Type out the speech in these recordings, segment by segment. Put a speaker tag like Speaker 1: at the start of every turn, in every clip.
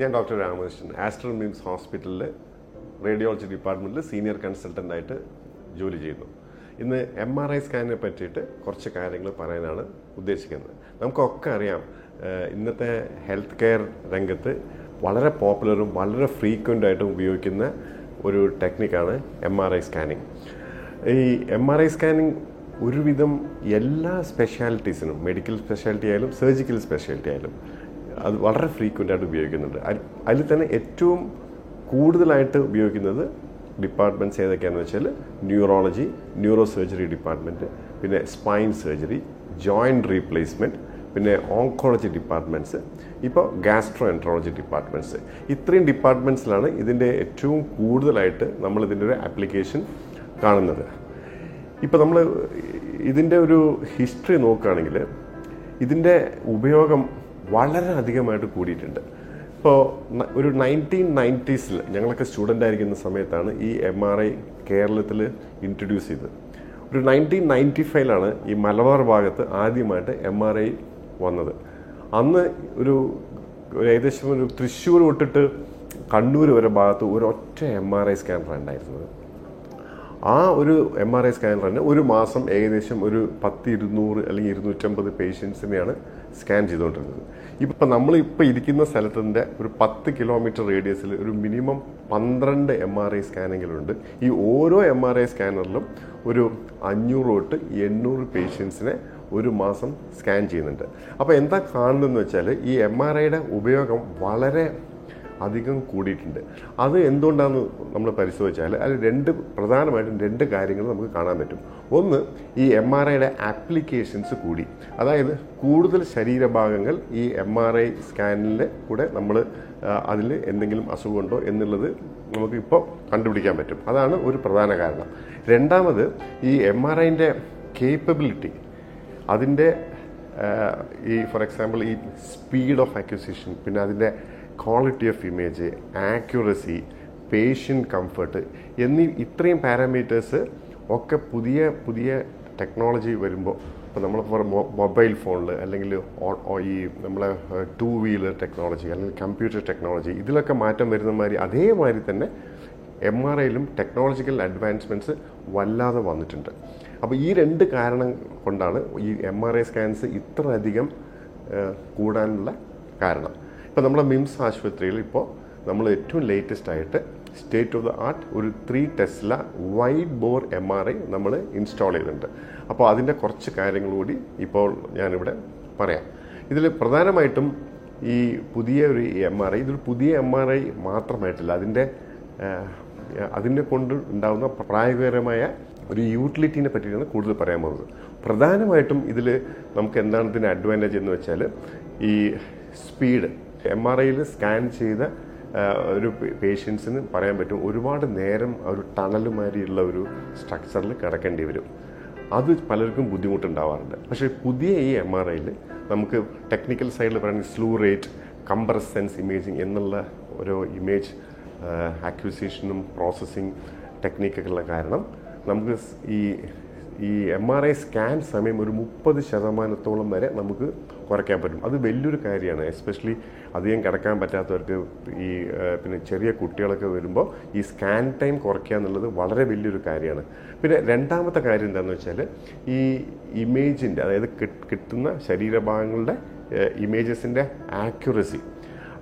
Speaker 1: ഞാൻ doctor Ramakrishnan. Astral MIMS ഹോസ്പിറ്റലിൽ radiology ഡിപ്പാർട്ട്മെന്റിൽ സീനിയർ കൺസൾട്ടന്റ് ആയിട്ട് ജോലി ചെയ്യുന്നു. ഇന്ന് എം ആർ ഐ സ്കാനിനെ പറ്റിയിട്ട് കുറച്ച് കാര്യങ്ങൾ പറയാനാണ് ഉദ്ദേശിക്കുന്നത്. നമുക്കൊക്കെ അറിയാം ഇന്നത്തെ ഹെൽത്ത് കെയർ രംഗത്ത് വളരെ പോപ്പുലറും വളരെ ഫ്രീക്വന്റ് ആയിട്ടും ഉപയോഗിക്കുന്ന ഒരു ടെക്നിക്കാണ് എം ആർ ഐ സ്കാനിങ് ഈ എം ആർ ഐ സ്കാനിങ് ഒരുവിധം എല്ലാ സ്പെഷ്യാലിറ്റീസിനും മെഡിക്കൽ സ്പെഷ്യാലിറ്റി ആയാലും സർജിക്കൽ സ്പെഷ്യാലിറ്റി ആയാലും അത് വളരെ ഫ്രീക്വന്റ് ആയിട്ട് ഉപയോഗിക്കുന്നുണ്ട്. അതിൽ തന്നെ ഏറ്റവും കൂടുതലായിട്ട് ഉപയോഗിക്കുന്നത് ഡിപ്പാർട്ട്മെന്റ്സ് ഏതൊക്കെയാണെന്ന് വെച്ചാൽ ന്യൂറോളജി ന്യൂറോ സർജറി ഡിപ്പാർട്ട്മെന്റ് പിന്നെ സ്പൈൻ സർജറി ജോയിന്റ് റീപ്ലേസ്മെന്റ് പിന്നെ ഓങ്കോളജി ഡിപ്പാർട്ട്മെന്റ്സ് ഇപ്പോൾ ഗാസ്ട്രോ എൻട്രോളജി ഡിപ്പാർട്ട്മെന്റ്സ് ഇത്രയും ഡിപ്പാർട്ട്മെന്റ്സിലാണ് ഇതിന്റെ ഏറ്റവും കൂടുതലായിട്ട് നമ്മൾ ഇതിന്റെ ഒരു ആപ്ലിക്കേഷൻ കാണുന്നത്. ഇപ്പോൾ നമ്മൾ ഇതിന്റെ ഒരു ഹിസ്റ്ററി നോക്കുകയാണെങ്കിൽ ഇതിന്റെ ഉപയോഗം വളരെ അധികമായിട്ട് കൂടിയിട്ടുണ്ട് ഇപ്പോൾ ഒരു നയന്റീൻ നയന്റീസിൽ ഞങ്ങളൊക്കെ സ്റ്റുഡന്റ് ആയിരിക്കുന്ന സമയത്താണ് ഈ എം ആർ ഐ കേരളത്തിൽ ഇൻട്രൊഡ്യൂസ് ചെയ്തത്. ഒരു നയന്റീൻ നയന്റി ഫൈവിലാണ് ഈ മലബാർ ഭാഗത്ത് ആദ്യമായിട്ട് എം ആർ ഐ വന്നത്. അന്ന് ഒരു ഏകദേശം ഒരു തൃശ്ശൂർ തൊട്ടിട്ട് കണ്ണൂർ വരെ ഭാഗത്ത് ഒരൊറ്റ എം ആർ ഐ സ്കാനർ ഉണ്ടായിരുന്നത്. ആ ഒരു എം ആർ ഐ സ്കാനറിന് ഒരു മാസം ഏകദേശം ഒരു പത്ത് ഇരുന്നൂറ് അല്ലെങ്കിൽ ഇരുന്നൂറ്റമ്പത് പേഷ്യൻസിനെയാണ് സ്കാൻ ചെയ്തുകൊണ്ടിരുന്നത്. ഇപ്പം നമ്മൾ ഇപ്പോൾ ഇരിക്കുന്ന സ്ഥലത്തിന്റെ ഒരു പത്ത് കിലോമീറ്റർ റേഡിയസിൽ ഒരു മിനിമം പന്ത്രണ്ട് എം ആർ ഐ സ്കാനെങ്കിലുണ്ട് ഈ ഓരോ എം ആർ ഐ സ്കാനറിലും ഒരു അഞ്ഞൂറ് തൊട്ട് എണ്ണൂറ് പേഷ്യൻസിനെ ഒരു മാസം സ്കാൻ ചെയ്യുന്നുണ്ട്. അപ്പോൾ എന്താ കാണുന്നതെന്ന് വെച്ചാൽ ഈ എം ആർ ഐയുടെ ഉപയോഗം വളരെ അധികം കൂടിയിട്ടുണ്ട്. അത് എന്തുകൊണ്ടാണെന്ന് നമ്മൾ പരിശോധിച്ചാൽ അതിൽ രണ്ട് പ്രധാനമായിട്ടും രണ്ട് കാര്യങ്ങൾ നമുക്ക് കാണാൻ പറ്റും. ഒന്ന് ഈ എം ആർ ഐയുടെ ആപ്ലിക്കേഷൻസ് കൂടി. അതായത് കൂടുതൽ ശരീരഭാഗങ്ങൾ ഈ എം ആർ ഐ സ്കാനിൽ കൂടെ നമ്മൾ അതിൽ എന്തെങ്കിലും അസുഖമുണ്ടോ എന്നുള്ളത് നമുക്ക് ഇപ്പോൾ കണ്ടുപിടിക്കാൻ പറ്റും. അതാണ് ഒരു പ്രധാന കാരണം. രണ്ടാമത് ഈ എം ആർ ഐന്റെ കേപ്പബിലിറ്റി അതിന്റെ ഈ ഫോർ എക്സാമ്പിൾ ഈ സ്പീഡ് ഓഫ് അക്വിസിഷൻ പിന്നെ അതിന്റെ quality of image accuracy patient comfort എന്നീ ഇത്രയും പാരാമീറ്റേഴ്സ് ഒക്കെ പുതിയ പുതിയ ടെക്നോളജി വരുമ്പോൾ ഇപ്പോൾ നമ്മൾ മൊബൈൽ ഫോണിൽ അല്ലെങ്കിൽ ഈ നമ്മളെ ടൂ വീലർ ടെക്നോളജി അല്ലെങ്കിൽ കമ്പ്യൂട്ടർ ടെക്നോളജി ഇതിലൊക്കെ മാറ്റം വരുന്ന മാതിരി അതേമാതിരി തന്നെ എം ആർ ഐയിലും ടെക്നോളജിക്കൽ അഡ്വാൻസ്മെന്റ്സ് വല്ലാതെ വന്നിട്ടുണ്ട്. അപ്പോൾ ഈ രണ്ട് കാരണം കൊണ്ടാണ് ഈ എം ആർ ഐ സ്കാൻസ് ഇത്രയധികം കൂടാനുള്ള കാരണം. ഇപ്പോൾ നമ്മുടെ മിംസ് ആശുപത്രിയിൽ ഇപ്പോൾ നമ്മൾ ഏറ്റവും ലേറ്റസ്റ്റ് ആയിട്ട് സ്റ്റേറ്റ് ഓഫ് ദ ആർട്ട് ഒരു three tesla wide bore M R I നമ്മൾ ഇൻസ്റ്റാൾ ചെയ്തിട്ടുണ്ട്. അപ്പോൾ അതിന്റെ കുറച്ച് കാര്യങ്ങൾ കൂടി ഇപ്പോൾ ഞാനിവിടെ പറയാം. ഇതിൽ പ്രധാനമായിട്ടും ഈ പുതിയ ഒരു എം ആർ ഐ ഇതൊരു പുതിയ എം ആർ ഐ മാത്രമായിട്ടില്ല അതിന്റെ അതിനെ കൊണ്ട് ഉണ്ടാകുന്ന പ്രായോഗികമായ ഒരു യൂട്ടിലിറ്റിനെ പറ്റിയാണ് കൂടുതൽ പറയാൻ പോകുന്നത്. പ്രധാനമായിട്ടും ഇതിൽ നമുക്ക് എന്താണ് ഇതിന്റെ അഡ്വാന്റേജ് എന്ന് വെച്ചാൽ ഈ സ്പീഡ് എം ആർ ഐയിൽ സ്കാൻ ചെയ്ത ഒരു പേഷ്യൻസിന് പറയാൻ പറ്റും ഒരുപാട് നേരം ഒരു ടണൽ ഒരു സ്ട്രക്ചറിൽ കിടക്കേണ്ടി വരും. അത് പലർക്കും ബുദ്ധിമുട്ടുണ്ടാവാറുണ്ട്. പക്ഷേ പുതിയ ഈ എം ആർ ഐയിൽ നമുക്ക് ടെക്നിക്കൽ സൈഡിൽ പറയുന്നത് സ്ലൂ റേറ്റ് കംപ്രസെൻസ് ഇമേജിങ് എന്നുള്ള ഓരോ ഇമേജ് ആക്വിസേഷനും പ്രോസസ്സിങ് ടെക്നിക്കുള്ള കാരണം നമുക്ക് ഈ ഈ എം ആർ ഐ സ്കാൻ സമയം ഒരു മുപ്പത് ശതമാനത്തോളം വരെ നമുക്ക് കുറയ്ക്കാൻ പറ്റും. അത് വലിയൊരു കാര്യമാണ്. എസ്പെഷ്യലി അധികം കിടക്കാൻ പറ്റാത്തവർക്ക് ഈ പിന്നെ ചെറിയ കുട്ടികളൊക്കെ വരുമ്പോൾ ഈ സ്കാൻ ടൈം കുറയ്ക്കുക എന്നുള്ളത് വളരെ വലിയൊരു കാര്യമാണ്. പിന്നെ രണ്ടാമത്തെ കാര്യം എന്താണെന്ന് വെച്ചാൽ ഈ ഇമേജിന്റെ അതായത് കിട്ടുന്ന ശരീരഭാഗങ്ങളുടെ ഇമേജസിന്റെ ആക്യുറസി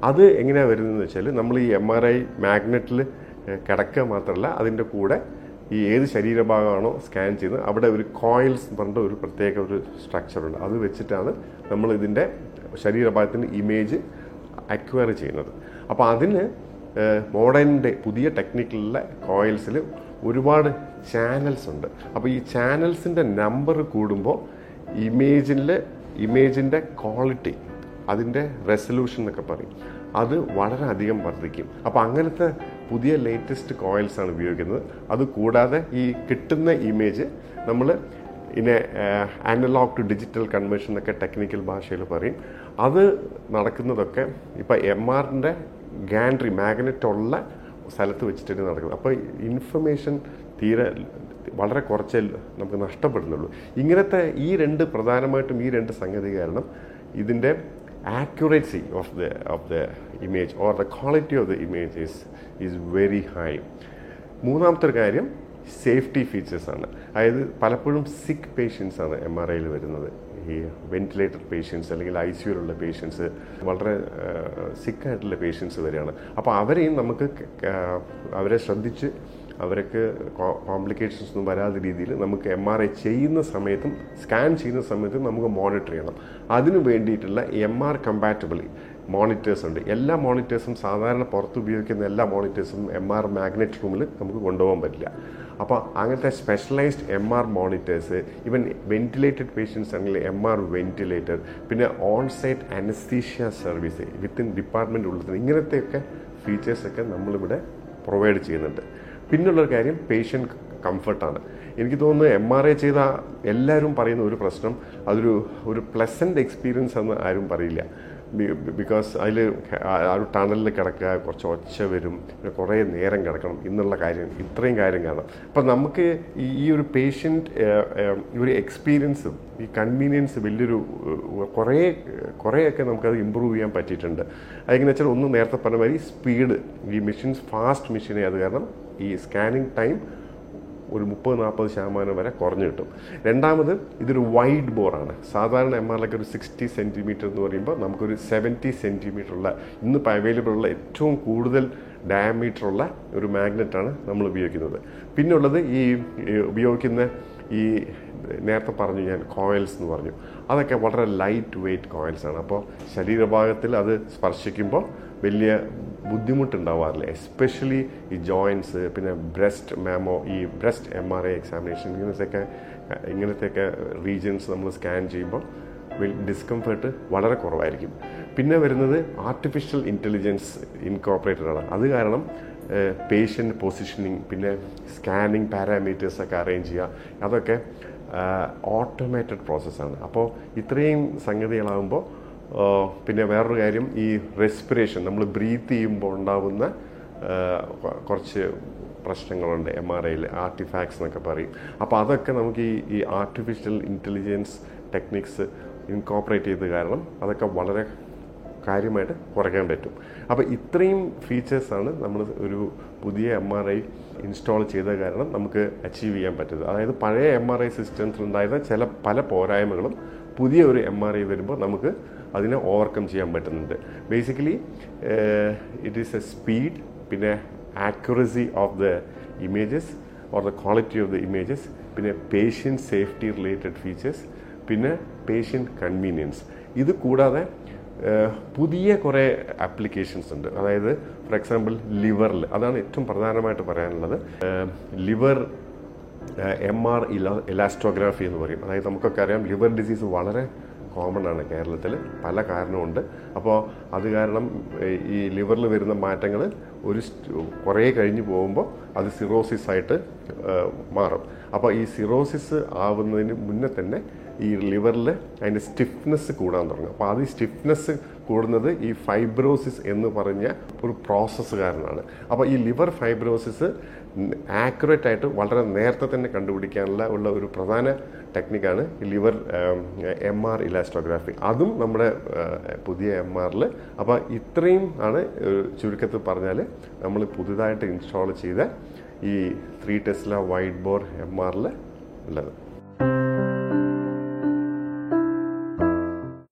Speaker 1: അത് എങ്ങനെയാണ് വരുന്നതെന്ന് വെച്ചാൽ നമ്മൾ ഈ എം ആർ ഐ മാഗ്നറ്റിൽ കിടക്കുക മാത്രമല്ല അതിന്റെ കൂടെ ഈ ഏത് ശരീരഭാഗമാണോ സ്കാൻ ചെയ്യുന്നത് അവിടെ ഒരു കോയിൽസ് എന്ന് പറഞ്ഞിട്ട് ഒരു പ്രത്യേക ഒരു സ്ട്രക്ചറുണ്ട് അത് വെച്ചിട്ടാണ് നമ്മൾ ഇതിന്റെ ശരീരഭാഗത്തിന്റെ ഇമേജ് അക്വയർ ചെയ്യുന്നത്. അപ്പോൾ അതിന് മോഡേണിന്റെ പുതിയ ടെക്നിക്കിലുള്ള കോയിൽസിൽ ഒരുപാട് ചാനൽസ് ഉണ്ട്. അപ്പോൾ ഈ ചാനൽസിന്റെ നമ്പർ കൂടുമ്പോൾ ഇമേജിന്റെ ഇമേജിന്റെ ക്വാളിറ്റി അതിന്റെ റെസൊല്യൂഷൻ എന്നൊക്കെ പറയും. അത് വളരെ അധികം വർദ്ധിക്കും. അപ്പോൾ അങ്ങനത്തെ പുതിയ ലേറ്റസ്റ്റ് കോയിൽസ് ആണ് ഉപയോഗിക്കുന്നത്. അത് കൂടാതെ ഈ കിട്ടുന്ന ഇമേജ് നമ്മൾ ഇനെ അനലോഗ് ടു ഡിജിറ്റൽ കൺവേർഷൻ എന്നൊക്കെ ടെക്നിക്കൽ ഭാഷയിൽ പറയും. അത് നടക്കുന്നതൊക്കെ ഇപ്പോൾ എം ആറിന്റെ ഗാൻഡ്രി മാഗ്നറ്റ് ഉള്ള സ്ഥലത്ത് വെച്ചിട്ടാണ് നടക്കുന്നത്. അപ്പോൾ ഇൻഫർമേഷൻ തീരെ വളരെ കുറച്ചേ നമുക്ക് നഷ്ടപ്പെടുന്നുള്ളൂ. ഇങ്ങനത്തെ ഈ രണ്ട് പ്രധാനമായിട്ടും ഈ രണ്ട് സംഗതി കാരണം ഇതിന്റെ accuracy of the of the image or the quality of the image is is very high. മൂന്നാമത്തെ ഒരു കാര്യം സേഫ്റ്റി ഫീച്ചേഴ്സ് ആണ്. അതായത് പലപ്പോഴും സിക്ക് പേഷ്യൻസ് ആണ് എം ആർ ഐയിൽ വരുന്നത്. ഈ വെന്റിലേറ്റർ പേഷ്യൻസ് അല്ലെങ്കിൽ ഐ സിയുലുള്ള പേഷ്യൻസ് വളരെ സിക്കായിട്ടുള്ള പേഷ്യൻസ് വരികയാണ് അപ്പോൾ അവരെയും നമുക്ക് അവരെ ശ്രദ്ധിച്ച് അവർക്ക് കോംപ്ലിക്കേഷൻസ് ഒന്നും വരാത്ത രീതിയിൽ നമുക്ക് എം ആർ ഐ ചെയ്യുന്ന സമയത്തും സ്കാൻ ചെയ്യുന്ന സമയത്തും നമുക്ക് മോണിറ്റർ ചെയ്യണം. അതിനു വേണ്ടിയിട്ടുള്ള എം ആർ കമ്പാറ്റബിളി മോണിറ്റേഴ്സ് ഉണ്ട്. എല്ലാ മോണിറ്റേഴ്സും സാധാരണ പുറത്ത് ഉപയോഗിക്കുന്ന എല്ലാ മോണിറ്റേഴ്സും എം ആർ മാഗ്നറ്റ് റൂമിൽ നമുക്ക് കൊണ്ടുപോകാൻ പറ്റില്ല. അപ്പോൾ അങ്ങനത്തെ specialised M R monitors even ventilated patients ആണെങ്കിൽ എം ആർ വെന്റിലേറ്റർ പിന്നെ on site anaesthesia service within department ഉള്ളത് ഇങ്ങനത്തെയൊക്കെ ഫീച്ചേഴ്സൊക്കെ നമ്മളിവിടെ പ്രൊവൈഡ് ചെയ്യുന്നുണ്ട്. പിന്നുള്ളൊരു കാര്യം പേഷ്യന്റ് കംഫർട്ടാണ് എനിക്ക് തോന്നുന്നു എം ആർ ഐ ചെയ്ത എല്ലാവരും പറയുന്ന ഒരു പ്രശ്നം അതൊരു ഒരു പ്ലസന്റ് എക്സ്പീരിയൻസ് എന്ന് ആരും പറയില്ല. ബിക്കോസ് അതിൽ ആ ഒരു ടണലിൽ കിടക്കുക കുറച്ച് ഒച്ച വരും പിന്നെ കുറേ നേരം കിടക്കണം എന്നുള്ള കാര്യം ഇത്രയും കാര്യം കാണാം. അപ്പം നമുക്ക് ഈ ഒരു പേഷ്യന്റ് ഒരു എക്സ്പീരിയൻസും ഈ കൺവീനിയൻസ് വലിയൊരു കുറേ കുറേയൊക്കെ നമുക്കത് ഇമ്പ്രൂവ് ചെയ്യാൻ പറ്റിയിട്ടുണ്ട്. അതെങ്ങനെ വെച്ചാൽ ഒന്ന് നേരത്തെ പറഞ്ഞ മാതിരി സ്പീഡ് ഈ മെഷീൻസ് ഫാസ്റ്റ് മെഷീനെ അത് കാരണം ഈ സ്കാനിങ് ടൈം ഒരു മുപ്പത് നാൽപ്പത് ശതമാനം വരെ കുറഞ്ഞു കിട്ടും. രണ്ടാമത് ഇതൊരു വൈഡ് ബോറാണ് സാധാരണ എം ആറിലൊക്കെ ഒരു സിക്സ്റ്റി സെന്റിമീറ്റർ എന്ന് പറയുമ്പോൾ നമുക്കൊരു സെവന്റി സെന്റിമീറ്റർ ഉള്ള ഇന്നിപ്പോൾ അവൈലബിൾ ഉള്ള ഏറ്റവും കൂടുതൽ ഡയമീറ്റർ ഉള്ള ഒരു മാഗ്നറ്റാണ് നമ്മൾ ഉപയോഗിക്കുന്നത്. പിന്നുള്ളത് ഈ ഉപയോഗിക്കുന്ന ഈ നേരത്തെ പറഞ്ഞു ഞാൻ കോയിൽസ് എന്ന് പറഞ്ഞു. അതൊക്കെ വളരെ ലൈറ്റ് വെയ്റ്റ് കോയിൽസ് ആണ്. അപ്പോൾ ശരീരഭാഗത്തിൽ അത് സ്പർശിക്കുമ്പോൾ വലിയ ബുദ്ധിമുട്ടുണ്ടാവാറില്ല. എസ്പെഷ്യലി ഈ ജോയിൻസ് പിന്നെ ബ്രസ്റ്റ് മാമോ ഈ breast M R I examination ഇങ്ങനത്തെയൊക്കെ ഇങ്ങനത്തെയൊക്കെ റീജിയൻസ് നമ്മൾ സ്കാൻ ചെയ്യുമ്പോൾ ഡിസ്കംഫേർട്ട് വളരെ കുറവായിരിക്കും. പിന്നെ വരുന്നത് ആർട്ടിഫിഷ്യൽ ഇന്റലിജൻസ് ഇൻകോപ്പറേറ്റഡ് ആണ്. അത് കാരണം പേഷ്യന്റ് പൊസിഷനിങ് പിന്നെ സ്കാനിങ് പാരാമീറ്റേഴ്സൊക്കെ അറേഞ്ച് ചെയ്യുക. അതൊക്കെ ഓട്ടോമേറ്റഡ് പ്രോസസ്സാണ് അപ്പോൾ ഇത്രയും സംഗതികളാകുമ്പോൾ പിന്നെ വേറൊരു കാര്യം ഈ റെസ്പിറേഷൻ നമ്മൾ ബ്രീത്ത് ചെയ്യുമ്പോൾ ഉണ്ടാകുന്ന കുറച്ച് പ്രശ്നങ്ങളുണ്ട് എം ആർ ഐയിൽ ആർട്ടിഫാക്ട്സ് എന്നൊക്കെ പറയും. അപ്പോൾ അതൊക്കെ നമുക്ക് ഈ ഈ ആർട്ടിഫിഷ്യൽ ഇന്റലിജൻസ് ടെക്നിക്സ് ഇൻകോപ്പറേറ്റ് ചെയ്ത് കാരണം അതൊക്കെ വളരെ കാര്യമായിട്ട് കുറയ്ക്കാൻ പറ്റും. അപ്പോൾ ഇത്രയും ഫീച്ചേഴ്സാണ് നമ്മൾ ഒരു പുതിയ എം ആർ ഐ ഇൻസ്റ്റാൾ ചെയ്ത കാരണം നമുക്ക് അച്ചീവ് ചെയ്യാൻ പറ്റുന്നത്. അതായത് പഴയ എം ആർ ഐ സിസ്റ്റംസിലുണ്ടായിരുന്ന ചില പല പോരായ്മകളും പുതിയ ഒരു എം ആർ ഐ വരുമ്പോൾ നമുക്ക് അതിനെ ഓവർകം ചെയ്യാൻ പറ്റുന്നുണ്ട്. Basically it is a speed പിന്നെ accuracy of the images or the quality of the images പിന്നെ പേഷ്യന്റ് സേഫ്റ്റി റിലേറ്റഡ് ഫീച്ചേഴ്സ് പിന്നെ പേഷ്യന്റ് കൺവീനിയൻസ് ഇത് കൂടാതെ പുതിയ കുറേ ആപ്ലിക്കേഷൻസ് ഉണ്ട്. അതായത് ഫോർ എക്സാമ്പിൾ ലിവറിൽ അതാണ് ഏറ്റവും പ്രധാനമായിട്ട് പറയാനുള്ളത്. ലിവർ എം ആർ ഇലാസ്റ്റോഗ്രാഫി എന്ന് പറയും. അതായത് നമുക്കൊക്കെ അറിയാം ലിവർ ഡിസീസ് വളരെ കോമൺ ആണ് കേരളത്തിൽ പല കാരണമുണ്ട് അപ്പോൾ അത് കാരണം ഈ ലിവറിൽ വരുന്ന മാറ്റങ്ങൾ ഒരു കുറേ കഴിഞ്ഞ് പോകുമ്പോൾ അത് സിറോസിസ് ആയിട്ട് മാറും. അപ്പോൾ ഈ സിറോസിസ് ആവുന്നതിന് മുന്നേ തന്നെ ഈ ലിവറിൽ അതിന്റെ സ്റ്റിഫ്നെസ് കൂടാൻ തുടങ്ങും. അപ്പോൾ അത് സ്റ്റിഫ്നെസ് കൂടുന്നത് ഈ ഫൈബ്രോസിസ് എന്ന് പറഞ്ഞ ഒരു പ്രോസസ്സ് കാരണമാണ് അപ്പോൾ ഈ ലിവർ ഫൈബ്രോസിസ് ആക്യുറേറ്റ് ആയിട്ട് വളരെ നേരത്തെ തന്നെ കണ്ടുപിടിക്കാനുള്ള ഉള്ള ഒരു പ്രധാന ടെക്നിക്കാണ് ലിവർ എം ആർ ഇലാസ്റ്റോഗ്രാഫി അതും നമ്മുടെ പുതിയ എം ആറിൽ അപ്പോൾ ഇത്രയും ആണ് ചുരുക്കത്തിൽ പറഞ്ഞാൽ നമ്മൾ പുതുതായിട്ട് ഇൻസ്റ്റാൾ ചെയ്ത ഈ three tesla wide bore M ആറിൽ ഉള്ളത്.